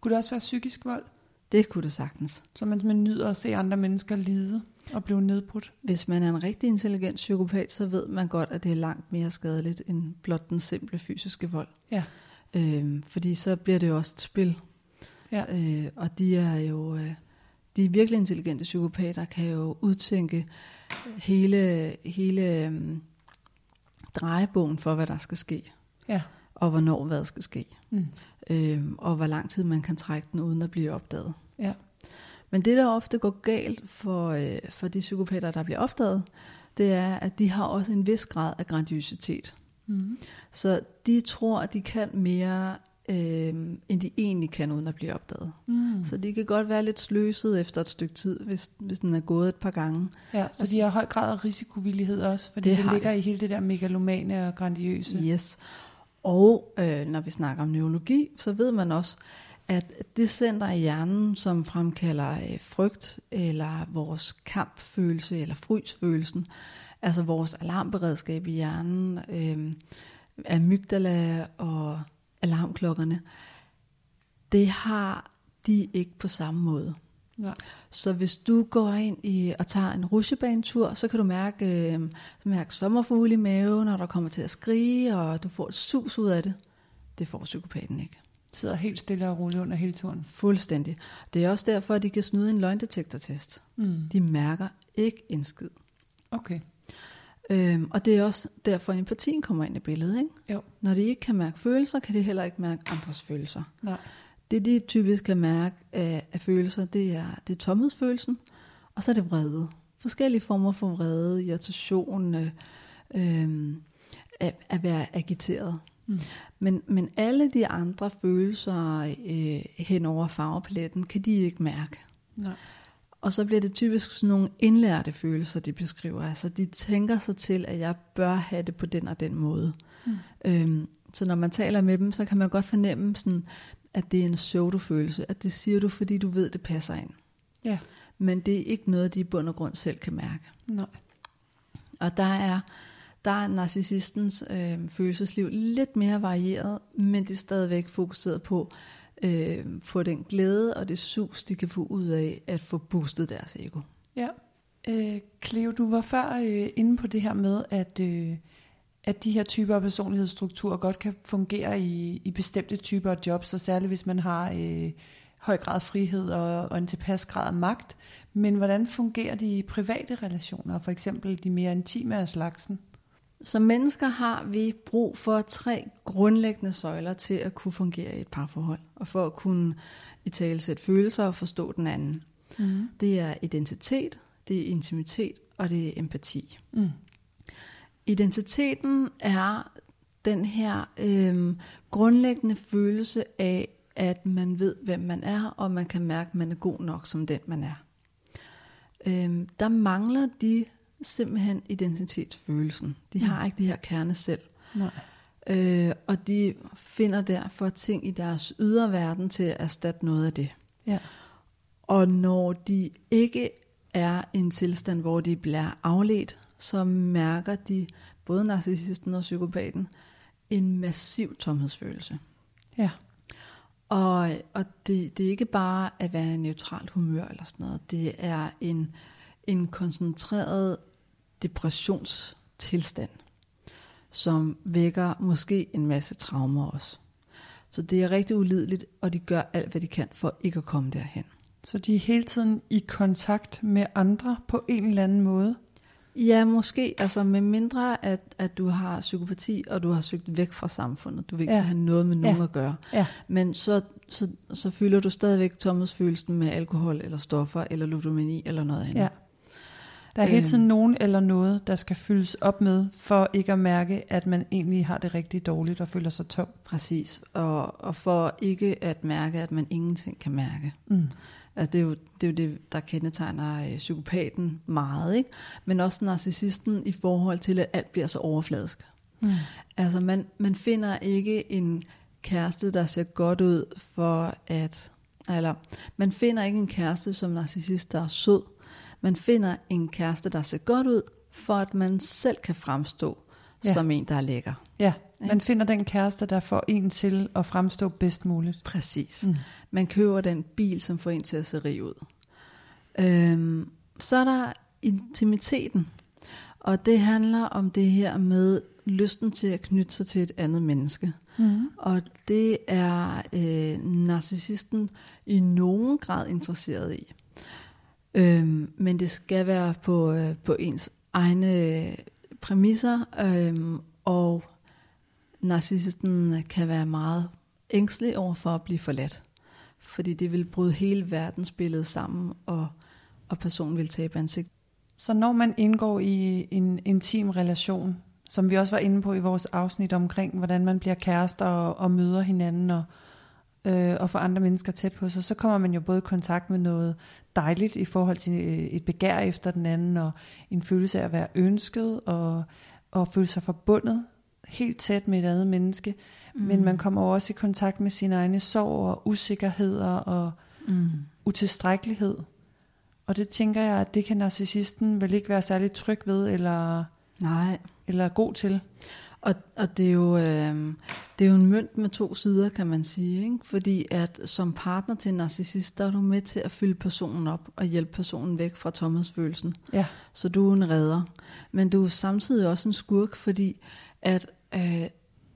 Kunne det også være psykisk vold? Det kunne det sagtens. Så man, man nyder at se andre mennesker lide og blive nedbrudt? Hvis man er en rigtig intelligent psykopat, så ved man godt, at det er langt mere skadeligt end blot den simple fysiske vold. Ja. Øh, fordi så bliver det jo også et spil. Ja. Øh, og de er jo... Øh, de virkelig intelligente psykopater kan jo udtænke hele, hele øhm, drejebogen for, hvad der skal ske, Ja. og hvornår hvad skal ske, Mm. Øhm, og hvor lang tid man kan trække den uden at blive opdaget. Ja. Men det, der ofte går galt for, øh, for de psykopater, der bliver opdaget, det er, at de har også en vis grad af grandiositet. Mm. Så de tror, at de kan mere, øh, end de egentlig kan, uden at blive opdaget. Mm. Så de kan godt være lidt sløset efter et stykke tid, hvis, hvis den er gået et par gange. Ja, så de har høj grad af risikovillighed også, fordi Det det, det ligger i hele det der megalomane og grandiøse. Yes. Og øh, når vi snakker om neurologi, så ved man også, at det center i hjernen, som fremkalder øh, frygt, eller vores kampfølelse, eller frysfølelsen, altså vores alarmberedskab i hjernen, øh, amygdala og alarmklokkerne, det har de ikke på samme måde. Ja. Så hvis du går ind i og tager en rusjebanetur, så kan du mærke, øh, mærke sommerfugle i maven, og der kommer til at skrige, og du får et sus ud af det. Det får psykopaten ikke. Sidder helt stille og roligt under hele turen. Fuldstændig. Det er også derfor, at de kan snyde en løgndetektortest. Mm. De mærker ikke en skid. Okay. Øhm, og det er også derfor, at empatien kommer ind i billedet. Ikke? Jo. Når de ikke kan mærke følelser, kan de heller ikke mærke andres følelser. Nej. Det, de typisk kan mærke af, af følelser, det er, det er tomhedsfølelsen, og så er det vrede. Forskellige former for vrede, irritation, øh, øh, at, at være agiteret. Mm. Men, men alle de andre følelser øh, hen over farvepaletten, kan de ikke mærke. Nej. Og så bliver det typisk sådan nogle indlærte følelser, de beskriver. Altså de tænker sig til, at jeg bør have det på den og den måde. Mm. Øhm, så når man taler med dem, så kan man godt fornemme, sådan, at det er en pseudofølelse. At det siger du, fordi du ved, det passer ind. Ja. Men det er ikke noget, de i bund og grund selv kan mærke. Nej. Og der er, der er narcissistens øh, følelsesliv lidt mere varieret, men det er stadigvæk fokuseret på, øh, på den glæde og det sus, de kan få ud af at få boostet deres ego. Ja. Øh, Cleo, du var før øh, inde på det her med, at, øh, at de her typer af personlighedsstrukturer godt kan fungere i, i bestemte typer af jobs, og særligt hvis man har øh, høj grad frihed og, og en tilpas grad af magt. Men hvordan fungerer de i private relationer, for eksempel de mere intime af slagsen? Som mennesker har vi brug for tre grundlæggende søjler til at kunne fungere i et parforhold, og for at kunne i tale sætte følelser og forstå den anden. Mm. Det er identitet, det er intimitet, og det er empati. Mm. Identiteten er den her øh, grundlæggende følelse af, at man ved, hvem man er, og man kan mærke, at man er god nok som den, man er. Øh, der mangler de simpelthen identitetsfølelsen. De har ikke det her kerne selv. Nej. Øh, og de finder derfor ting i deres ydre verden til at erstatte noget af det. Ja. Og når de ikke er i en tilstand, hvor de bliver afledt, så mærker de, både narcissisten og psykopaten, en massiv tomhedsfølelse. Ja. Og, og det, det er ikke bare at være i neutralt humør eller sådan noget. Det er en, en koncentreret depressionstilstand, som vækker måske en masse traumer også. Så det er rigtig ulideligt, og de gør alt, hvad de kan for ikke at komme derhen. Så de er hele tiden i kontakt med andre på en eller anden måde? Ja, måske. Altså med mindre, at, at du har psykopati, og du har søgt væk fra samfundet. Du vil ikke Ja. have noget med nogen Ja. at gøre. Ja. Men så, så, så fylder du stadigvæk tomhedsfølelsen med alkohol, eller stoffer, eller ludomani, eller noget andet. Ja. Der er hele Øhm. tiden nogen eller noget, der skal fyldes op med, for ikke at mærke, at man egentlig har det rigtig dårligt og føler sig tom. Præcis. Og, og for ikke at mærke, at man ingenting kan mærke. Mm. Altså det, er jo, det er jo det, der kendetegner øh, psykopaten meget, ikke? Men også narcissisten i forhold til, at alt bliver så overfladisk. Mm. Altså man, man finder ikke en kæreste, der ser godt ud for at... Eller man finder ikke en kæreste som narcissist, der er sød. Man finder en kæreste, der ser godt ud, for at man selv kan fremstå Ja. som en, der er lækker. Ja, man finder den kæreste, der får en til at fremstå bedst muligt. Præcis. Mm. Man køber den bil, som får en til at se rig ud. Øhm, så er der intimiteten. Og det handler om det her med lysten til at knytte sig til et andet menneske. Mm. Og det er øh, narcissisten i nogen grad interesseret i. Øhm, men det skal være på, øh, på ens egne øh, præmisser, øhm, og narcissisten kan være meget ængstelig over for at blive forladt. Fordi det vil bryde hele verdensbilledet sammen, og, og personen vil tabe ansigt. Så når man indgår i en intim relation, som vi også var inde på i vores afsnit omkring, hvordan man bliver kærester og, og møder hinanden og, øh, og får andre mennesker tæt på sig, så kommer man jo både i kontakt med noget dejligt i forhold til øh, et begær efter den anden, og en følelse af at være ønsket, og, og føle sig forbundet helt tæt med et andet menneske. Mm. Men man kommer jo også i kontakt med sine egne sorg og usikkerheder og Mm. utilstrækkelighed. Og det tænker jeg, at det kan narcissisten vel ikke være særlig tryg ved, eller, Nej, eller god til. Og, og det, er jo, øh, det er jo en mønt med to sider, kan man sige. Ikke? Fordi at som partner til en narcissist, der er du med til at fylde personen op og hjælpe personen væk fra tomhedsfølelsen. Ja, Så du er en redder. Men du er samtidig også en skurk, fordi at øh,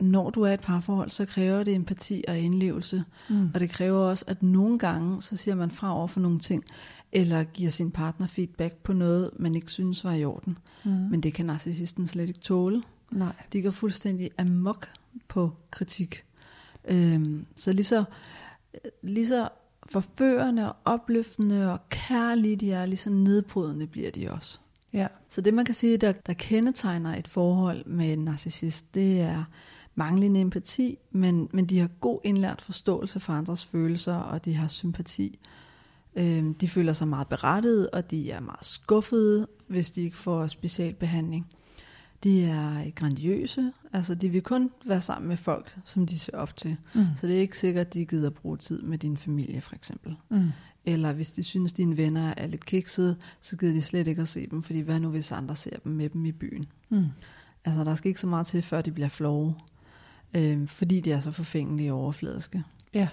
når du er i et parforhold, så kræver det empati og indlevelse. Mm. Og det kræver også, at nogle gange, så siger man fra over for nogle ting, eller giver sin partner feedback på noget, man ikke synes var i orden. Mm. Men det kan narcissisten slet ikke tåle. Nej. De går fuldstændig amok på kritik. Øhm, så lige så, lige så forførende og opløftende og kærlige de er, lige så nedbrydende bliver de også. Ja. Så det man kan sige, der, der kendetegner et forhold med en narcissist, det er manglende empati, men, men de har god indlært forståelse for andres følelser, og de har sympati. Øhm, de føler sig meget berettiget, og de er meget skuffede, hvis de ikke får specialbehandling. De er grandiøse, altså de vil kun være sammen med folk, som de ser op til. Mm. Så det er ikke sikkert, at de gider bruge tid med din familie, for eksempel. Mm. Eller hvis de synes, dine venner er lidt kiksede, så gider de slet ikke at se dem, fordi hvad nu hvis andre ser dem med dem i byen? Mm. Altså der skal ikke så meget til, før de bliver flove, øh, fordi de er så forfængelige og overfladiske. Ja.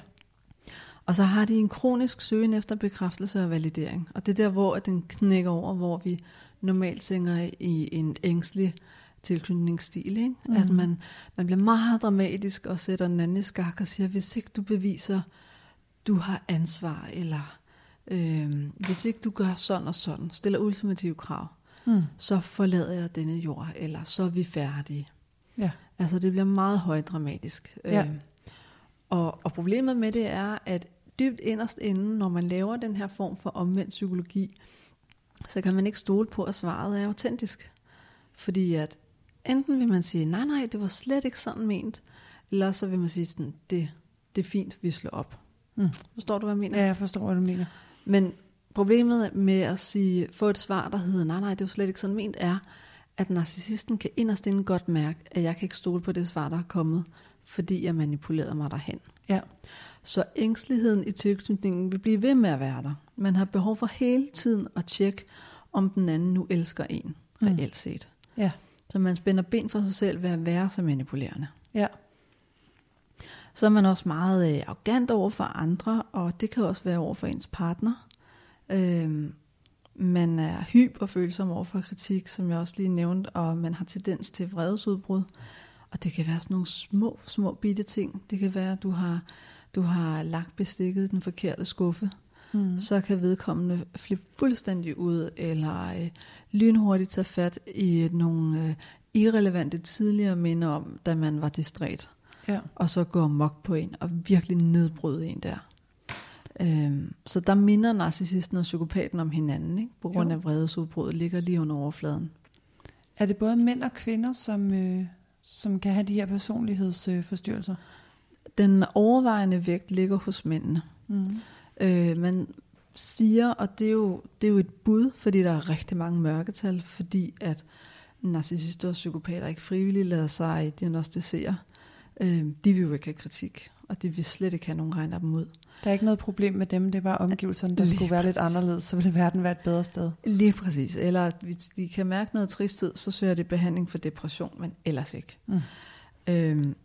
Og så har de en kronisk søgen efter bekræftelse og validering. Og det er der, hvor at den knækker over, hvor vi normalt tænker i en ængstelig tilknytningsstil. Ikke? Mm. At man, man bliver meget dramatisk og sætter den anden i skak og siger, hvis ikke du beviser, du har ansvar, eller øh, hvis ikke du gør sådan og sådan, stiller ultimative krav, Mm. så forlader jeg denne jord, eller så er vi færdige. Ja. Altså det bliver meget højdramatisk. Ja. Øh, og, og problemet med det er, at dybt inderst inden, når man laver den her form for omvendt psykologi, så kan man ikke stole på, at svaret er autentisk. Fordi at enten vil man sige, nej nej, det var slet ikke sådan ment, eller så vil man sige sådan, det, det er fint, vi slår op. Mm. Forstår du, hvad jeg mener? Ja, jeg forstår, hvad du mener. Men problemet med at sige, få et svar, der hedder, nej, nej, det jo slet ikke sådan ment, er, at narcissisten kan inderst inden godt mærke, at jeg kan ikke stole på det svar, der er kommet, fordi jeg manipulerede mig derhen. Ja. Så ængsteligheden i tilknytningen vil blive ved med at være der. Man har behov for hele tiden at tjekke, om den anden nu elsker en, Mm. reelt set. Ja. Så man spænder ben for sig selv ved at være så manipulerende. Ja. Så er man også meget øh, arrogant over for andre, og det kan også være over for ens partner. Øhm, man er hyperfølsom over for kritik, som jeg også lige nævnte, og man har tendens til vredesudbrud. Og det kan være sådan nogle små, små bitte ting. Det kan være, at du har, du har lagt bestikket i den forkerte skuffe. Mm. Så kan vedkommende flippe fuldstændig ud, eller øh, lynhurtigt tage fat i nogle øh, irrelevante tidligere minder om, da man var distræt Ja. og så gå amok på en og virkelig nedbryde en der. Øhm, så der minder narcissisten og psykopaten om hinanden, ikke? på grund Jo. af vredesudbruddet ligger lige under overfladen. Er det både mænd og kvinder, som, øh, som kan have de her personlighedsforstyrrelser? Den overvejende vægt ligger hos mændene. Mm. Øh, man siger, og det er, jo, det er jo et bud, fordi der er rigtig mange mørketal, fordi at narcissister og psykopater ikke frivilligt lader sig diagnostisere. Øh, de vil jo ikke have kritik, og de vil slet ikke have nogen regner dem ud. Der er ikke noget problem med dem, det var omgivelserne, der Lige skulle være lidt præcis. anderledes, så ville verden være et bedre sted. Lige præcis. Eller hvis de kan mærke noget tristhed, så søger de behandling for depression, men ellers ikke. Mm. Øhm,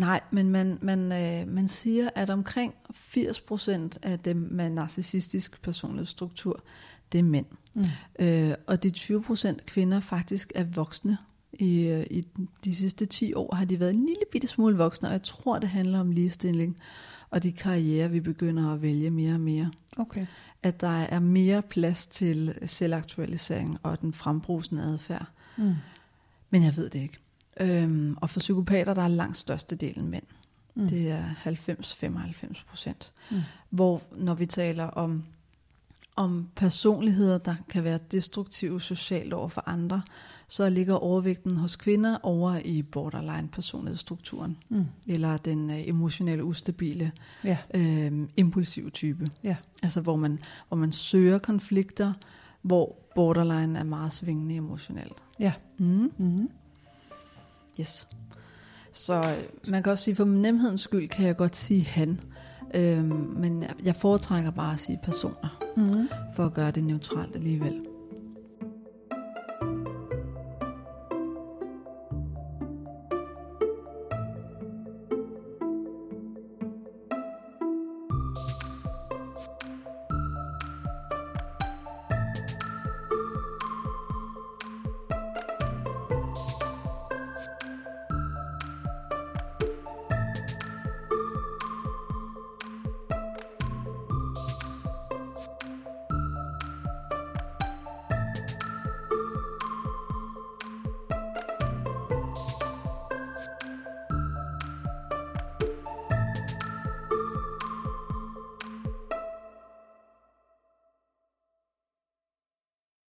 nej, men man, man, øh, man siger, at omkring 80% af dem med narcissistisk personlighedsstruktur, det er mænd. Mm. Øh, og de 20% kvinder faktisk er voksne. I, øh, I de sidste 10 år har de været en lille bitte smule voksne, og jeg tror, det handler om ligestilling og de karriere, vi begynder at vælge mere og mere. Okay. At der er mere plads til selvaktualisering og den frembrusende adfærd. Mm. Men jeg ved det ikke. Øhm, og for psykopater, der er langt størstedelen mænd. Mm. Det er 90-95 procent. Mm. Hvor når vi taler om, om personligheder, der kan være destruktive socialt over for andre, så ligger overvægten hos kvinder over i borderline personlighedsstrukturen. Mm. Eller den øh, emotionelle, ustabile, Ja. øh, impulsive type. Ja. Altså hvor man, hvor man søger konflikter, hvor borderline er meget svingende emotionelt. Ja. Mm. Mm. Yes. Så øh, man kan også sige, for nemhedens skyld kan jeg godt sige han. Øhm, men jeg- foretrækker bare at sige personer, Mm. for at gøre det neutralt alligevel.